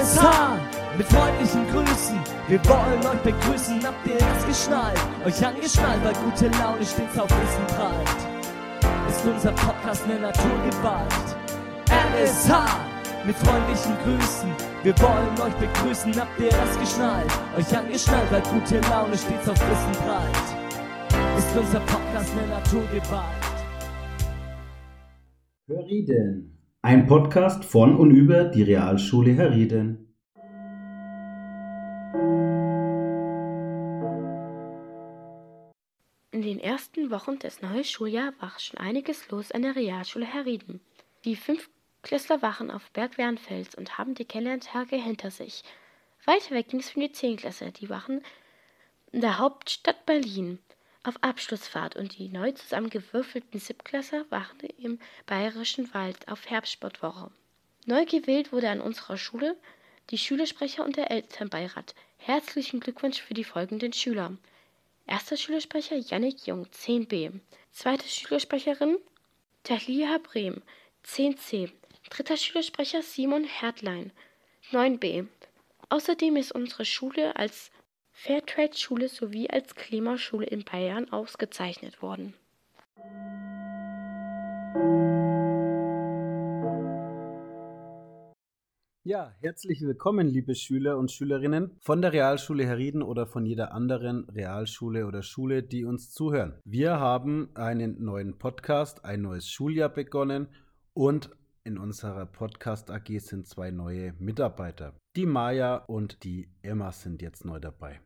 RSH mit freundlichen Grüßen. Wir wollen euch begrüßen, habt ihr es geschnallt? Euch angeschnallt, weil gute Laune stets auf Wissen prallt. Ist unser Podcast eine Naturgewalt. RSH mit freundlichen Grüßen. Wir wollen euch begrüßen, habt ihr es geschnallt? Euch angeschnallt, weil gute Laune stets auf Wissen prallt. Ist unser Podcast eine Naturgewalt. Hörrieden. Ein Podcast von und über die Realschule Herrieden. In den ersten Wochen des neuen Schuljahres war schon einiges los an der Realschule Herrieden. Die Fünftklässler waren auf Berg Wernfels und haben die Kennenlerntage hinter sich. Weiter weg ging es für die Zehnklässler, die waren in der Hauptstadt Berlin auf Abschlussfahrt und die neu zusammengewürfelten Siebtklässler waren im Bayerischen Wald auf Herbstsportwoche. Neu gewählt wurde an unserer Schule die Schülersprecher und der Elternbeirat. Herzlichen Glückwunsch für die folgenden Schüler. Erster Schülersprecher Yannick Jung, 10b. Zweite Schülersprecherin Talia Brehm, 10c. Dritter Schülersprecher Simon Hertlein, 9b. Außerdem ist unsere Schule als Fairtrade-Schule sowie als Klimaschule in Bayern ausgezeichnet worden. Ja, herzlich willkommen, liebe Schüler und Schülerinnen von der Realschule Herrieden oder von jeder anderen Realschule oder Schule, die uns zuhören. Wir haben einen neuen Podcast, ein neues Schuljahr begonnen und in unserer Podcast AG sind zwei neue Mitarbeiter. Die Maya und die Emma sind jetzt neu dabei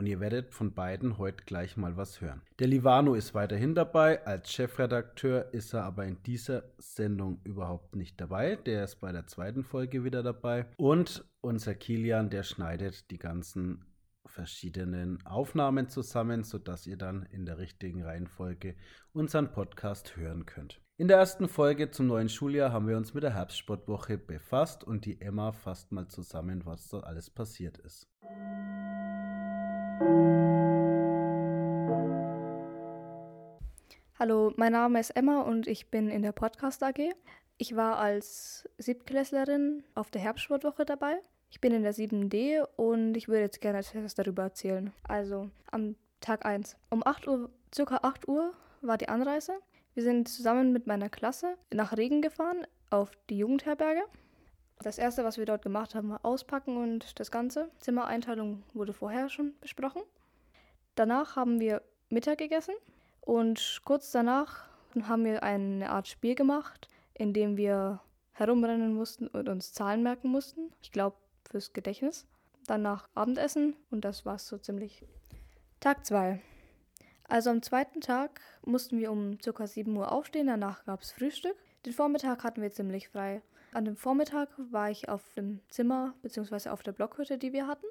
und ihr werdet von beiden heute gleich mal was hören. Der Livano ist weiterhin dabei, als Chefredakteur ist er aber in dieser Sendung überhaupt nicht dabei. Der ist bei der zweiten Folge wieder dabei. Und unser Kilian, der schneidet die ganzen verschiedenen Aufnahmen zusammen, sodass ihr dann in der richtigen Reihenfolge unseren Podcast hören könnt. In der ersten Folge zum neuen Schuljahr haben wir uns mit der Herbstsportwoche befasst und die Emma fasst mal zusammen, was da alles passiert ist. Hallo, mein Name ist Emma und ich bin in der Podcast AG. Ich war als Siebtklässlerin auf der Herbstsportwoche dabei. Ich bin in der 7D und ich würde jetzt gerne etwas darüber erzählen. Also am Tag 1. Um 8 Uhr, circa 8 Uhr war die Anreise. Wir sind zusammen mit meiner Klasse nach Regen gefahren auf die Jugendherberge. Das erste, was wir dort gemacht haben, war auspacken und das Ganze. Zimmereinteilung wurde vorher schon besprochen. Danach haben wir Mittag gegessen und kurz danach haben wir eine Art Spiel gemacht, in dem wir herumrennen mussten und uns Zahlen merken mussten. Ich glaube, fürs Gedächtnis. Danach Abendessen und das war es so ziemlich. Tag 2. Also am zweiten Tag mussten wir um ca. 7 Uhr aufstehen, danach gab es Frühstück. Den Vormittag hatten wir ziemlich frei. An dem Vormittag war ich auf dem Zimmer bzw. auf der Blockhütte, die wir hatten,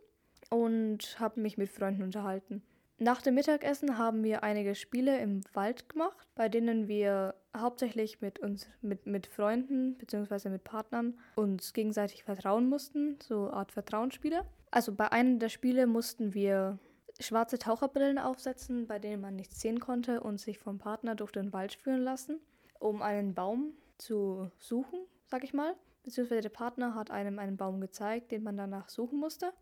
und habe mich mit Freunden unterhalten. Nach dem Mittagessen haben wir einige Spiele im Wald gemacht, bei denen wir hauptsächlich mit uns, mit, mit Freunden bzw. mit Partnern uns gegenseitig vertrauen mussten, so Art Vertrauensspiele. Also bei einem der Spiele mussten wir schwarze Taucherbrillen aufsetzen, bei denen man nichts sehen konnte und sich vom Partner durch den Wald führen lassen, um einen Baum zu suchen sag ich mal. Beziehungsweise der Partner hat einem einen Baum gezeigt, den man danach suchen musste.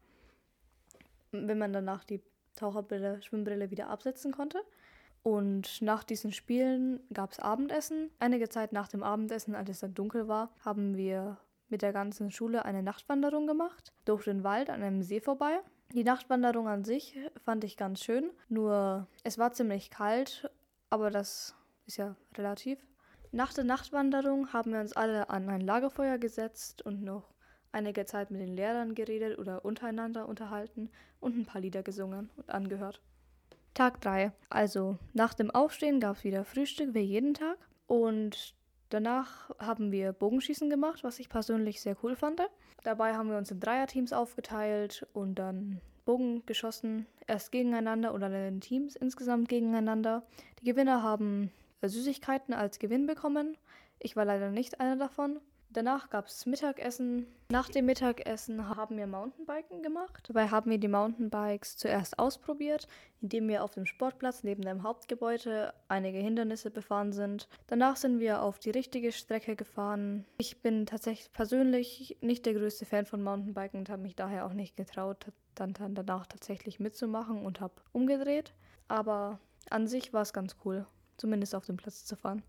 Wenn man danach die Taucherbrille, Schwimmbrille wieder absetzen konnte. Und nach diesen Spielen gab es Abendessen. Einige Zeit nach dem Abendessen, als es dann dunkel war, haben wir mit der ganzen Schule eine Nachtwanderung gemacht. Durch den Wald an einem See vorbei. Die Nachtwanderung an sich fand ich ganz schön. Nur es war ziemlich kalt, aber das ist ja relativ. Nach der Nachtwanderung haben wir uns alle an ein Lagerfeuer gesetzt und noch einige Zeit mit den Lehrern geredet oder untereinander unterhalten und ein paar Lieder gesungen und angehört. Tag 3. Also nach dem Aufstehen gab es wieder Frühstück wie jeden Tag und danach haben wir Bogenschießen gemacht, was ich persönlich sehr cool fand. Dabei haben wir uns in Dreierteams aufgeteilt und dann Bogen geschossen, erst gegeneinander oder in Teams insgesamt gegeneinander. Die Gewinner haben Süßigkeiten als Gewinn bekommen. Ich war leider nicht einer davon. Danach gab es Mittagessen. Nach dem Mittagessen haben wir Mountainbiken gemacht. Dabei haben wir die Mountainbikes zuerst ausprobiert, indem wir auf dem Sportplatz neben dem Hauptgebäude einige Hindernisse befahren sind. Danach sind wir auf die richtige Strecke gefahren. Ich bin tatsächlich persönlich nicht der größte Fan von Mountainbiken und habe mich daher auch nicht getraut, dann, dann danach tatsächlich mitzumachen und habe umgedreht. Aber an sich war es ganz cool, zumindest auf dem Platz zu fahren.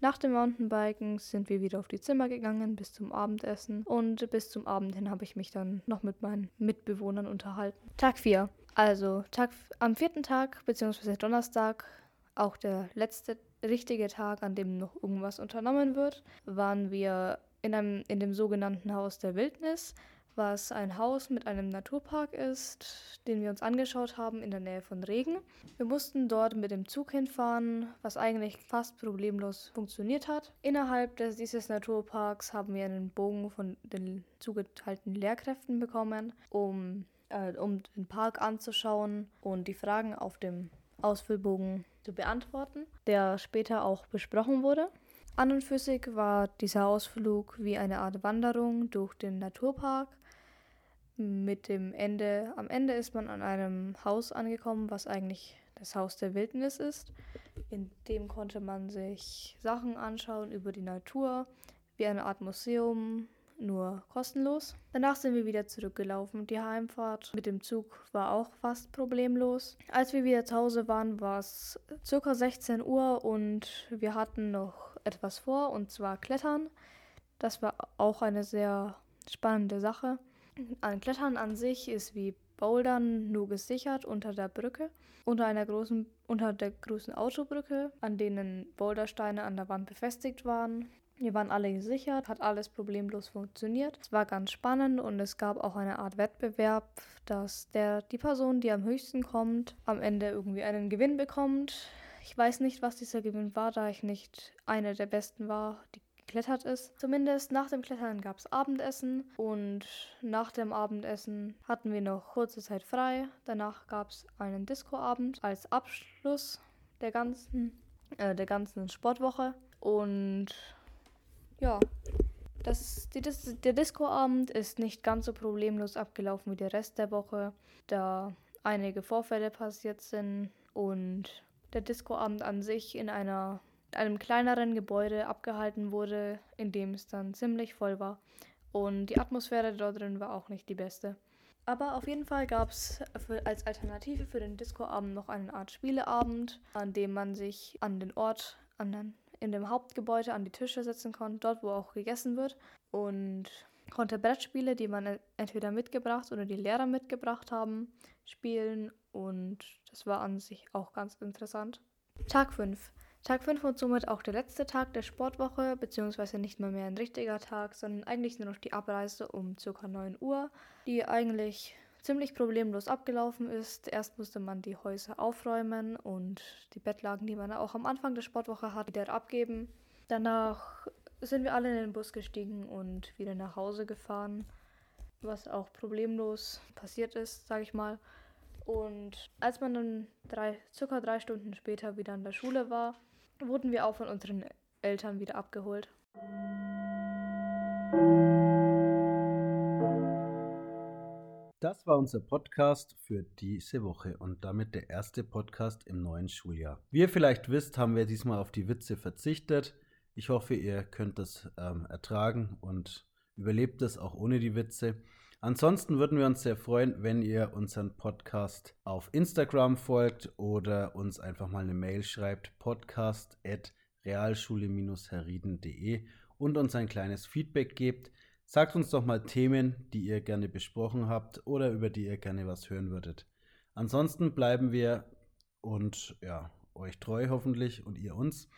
Nach dem Mountainbiken sind wir wieder auf die Zimmer gegangen bis zum Abendessen und bis zum Abend hin habe ich mich dann noch mit meinen Mitbewohnern unterhalten. Tag 4. Also Tag, am vierten Tag bzw. Donnerstag, auch der letzte richtige Tag, an dem noch irgendwas unternommen wird, waren wir in, einem, in dem sogenannten Haus der Wildnis was ein Haus mit einem Naturpark ist, den wir uns angeschaut haben in der Nähe von Regen. Wir mussten dort mit dem Zug hinfahren, was eigentlich fast problemlos funktioniert hat. Innerhalb des, dieses Naturparks haben wir einen Bogen von den zugeteilten Lehrkräften bekommen, um, äh, um den Park anzuschauen und die Fragen auf dem Ausfüllbogen zu beantworten, der später auch besprochen wurde. An und für sich war dieser Ausflug wie eine Art Wanderung durch den Naturpark mit dem Ende, am Ende ist man an einem Haus angekommen, was eigentlich das Haus der Wildnis ist. In dem konnte man sich Sachen anschauen über die Natur, wie eine Art Museum, nur kostenlos. Danach sind wir wieder zurückgelaufen. Die Heimfahrt mit dem Zug war auch fast problemlos. Als wir wieder zu Hause waren, war es circa 16 Uhr und wir hatten noch etwas vor, und zwar Klettern. Das war auch eine sehr spannende Sache. An Klettern an sich ist wie Bouldern nur gesichert unter der Brücke, unter einer großen, unter der großen Autobrücke, an denen Bouldersteine an der Wand befestigt waren. Wir waren alle gesichert, hat alles problemlos funktioniert. Es war ganz spannend und es gab auch eine Art Wettbewerb, dass der, die Person, die am höchsten kommt, am Ende irgendwie einen Gewinn bekommt. Ich weiß nicht, was dieser Gewinn war, da ich nicht eine der besten war, die geklettert ist. Zumindest nach dem Klettern gab es Abendessen und nach dem Abendessen hatten wir noch kurze Zeit frei. Danach gab es einen Discoabend als Abschluss der ganzen, äh, der ganzen Sportwoche. Und ja, das, die, das, der Discoabend ist nicht ganz so problemlos abgelaufen wie der Rest der Woche, da einige Vorfälle passiert sind und der Discoabend an sich in einer einem kleineren Gebäude abgehalten wurde, in dem es dann ziemlich voll war. Und die Atmosphäre dort drin war auch nicht die beste. Aber auf jeden Fall gab es als Alternative für den Discoabend noch eine Art Spieleabend, an dem man sich an den Ort, an den, in dem Hauptgebäude an die Tische setzen konnte, dort wo auch gegessen wird. Und konnte Brettspiele, die man entweder mitgebracht oder die Lehrer mitgebracht haben, spielen. Und das war an sich auch ganz interessant. Tag 5. Tag 5 und somit auch der letzte Tag der Sportwoche, beziehungsweise nicht mal mehr ein richtiger Tag, sondern eigentlich nur noch die Abreise um ca. 9 Uhr, die eigentlich ziemlich problemlos abgelaufen ist. Erst musste man die Häuser aufräumen und die Bettlagen, die man auch am Anfang der Sportwoche hat, wieder abgeben. Danach sind wir alle in den Bus gestiegen und wieder nach Hause gefahren, was auch problemlos passiert ist, sage ich mal. Und als man dann drei, circa drei Stunden später wieder an der Schule war, wurden wir auch von unseren Eltern wieder abgeholt. Das war unser Podcast für diese Woche und damit der erste Podcast im neuen Schuljahr. Wie ihr vielleicht wisst, haben wir diesmal auf die Witze verzichtet. Ich hoffe, ihr könnt das ähm, ertragen und überlebt es auch ohne die Witze. Ansonsten würden wir uns sehr freuen, wenn ihr unseren Podcast auf Instagram folgt oder uns einfach mal eine Mail schreibt, podcast.realschule-herrieden.de und uns ein kleines Feedback gebt. Sagt uns doch mal Themen, die ihr gerne besprochen habt oder über die ihr gerne was hören würdet. Ansonsten bleiben wir und ja, euch treu hoffentlich und ihr uns.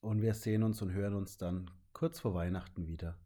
Und wir sehen uns und hören uns dann kurz vor Weihnachten wieder.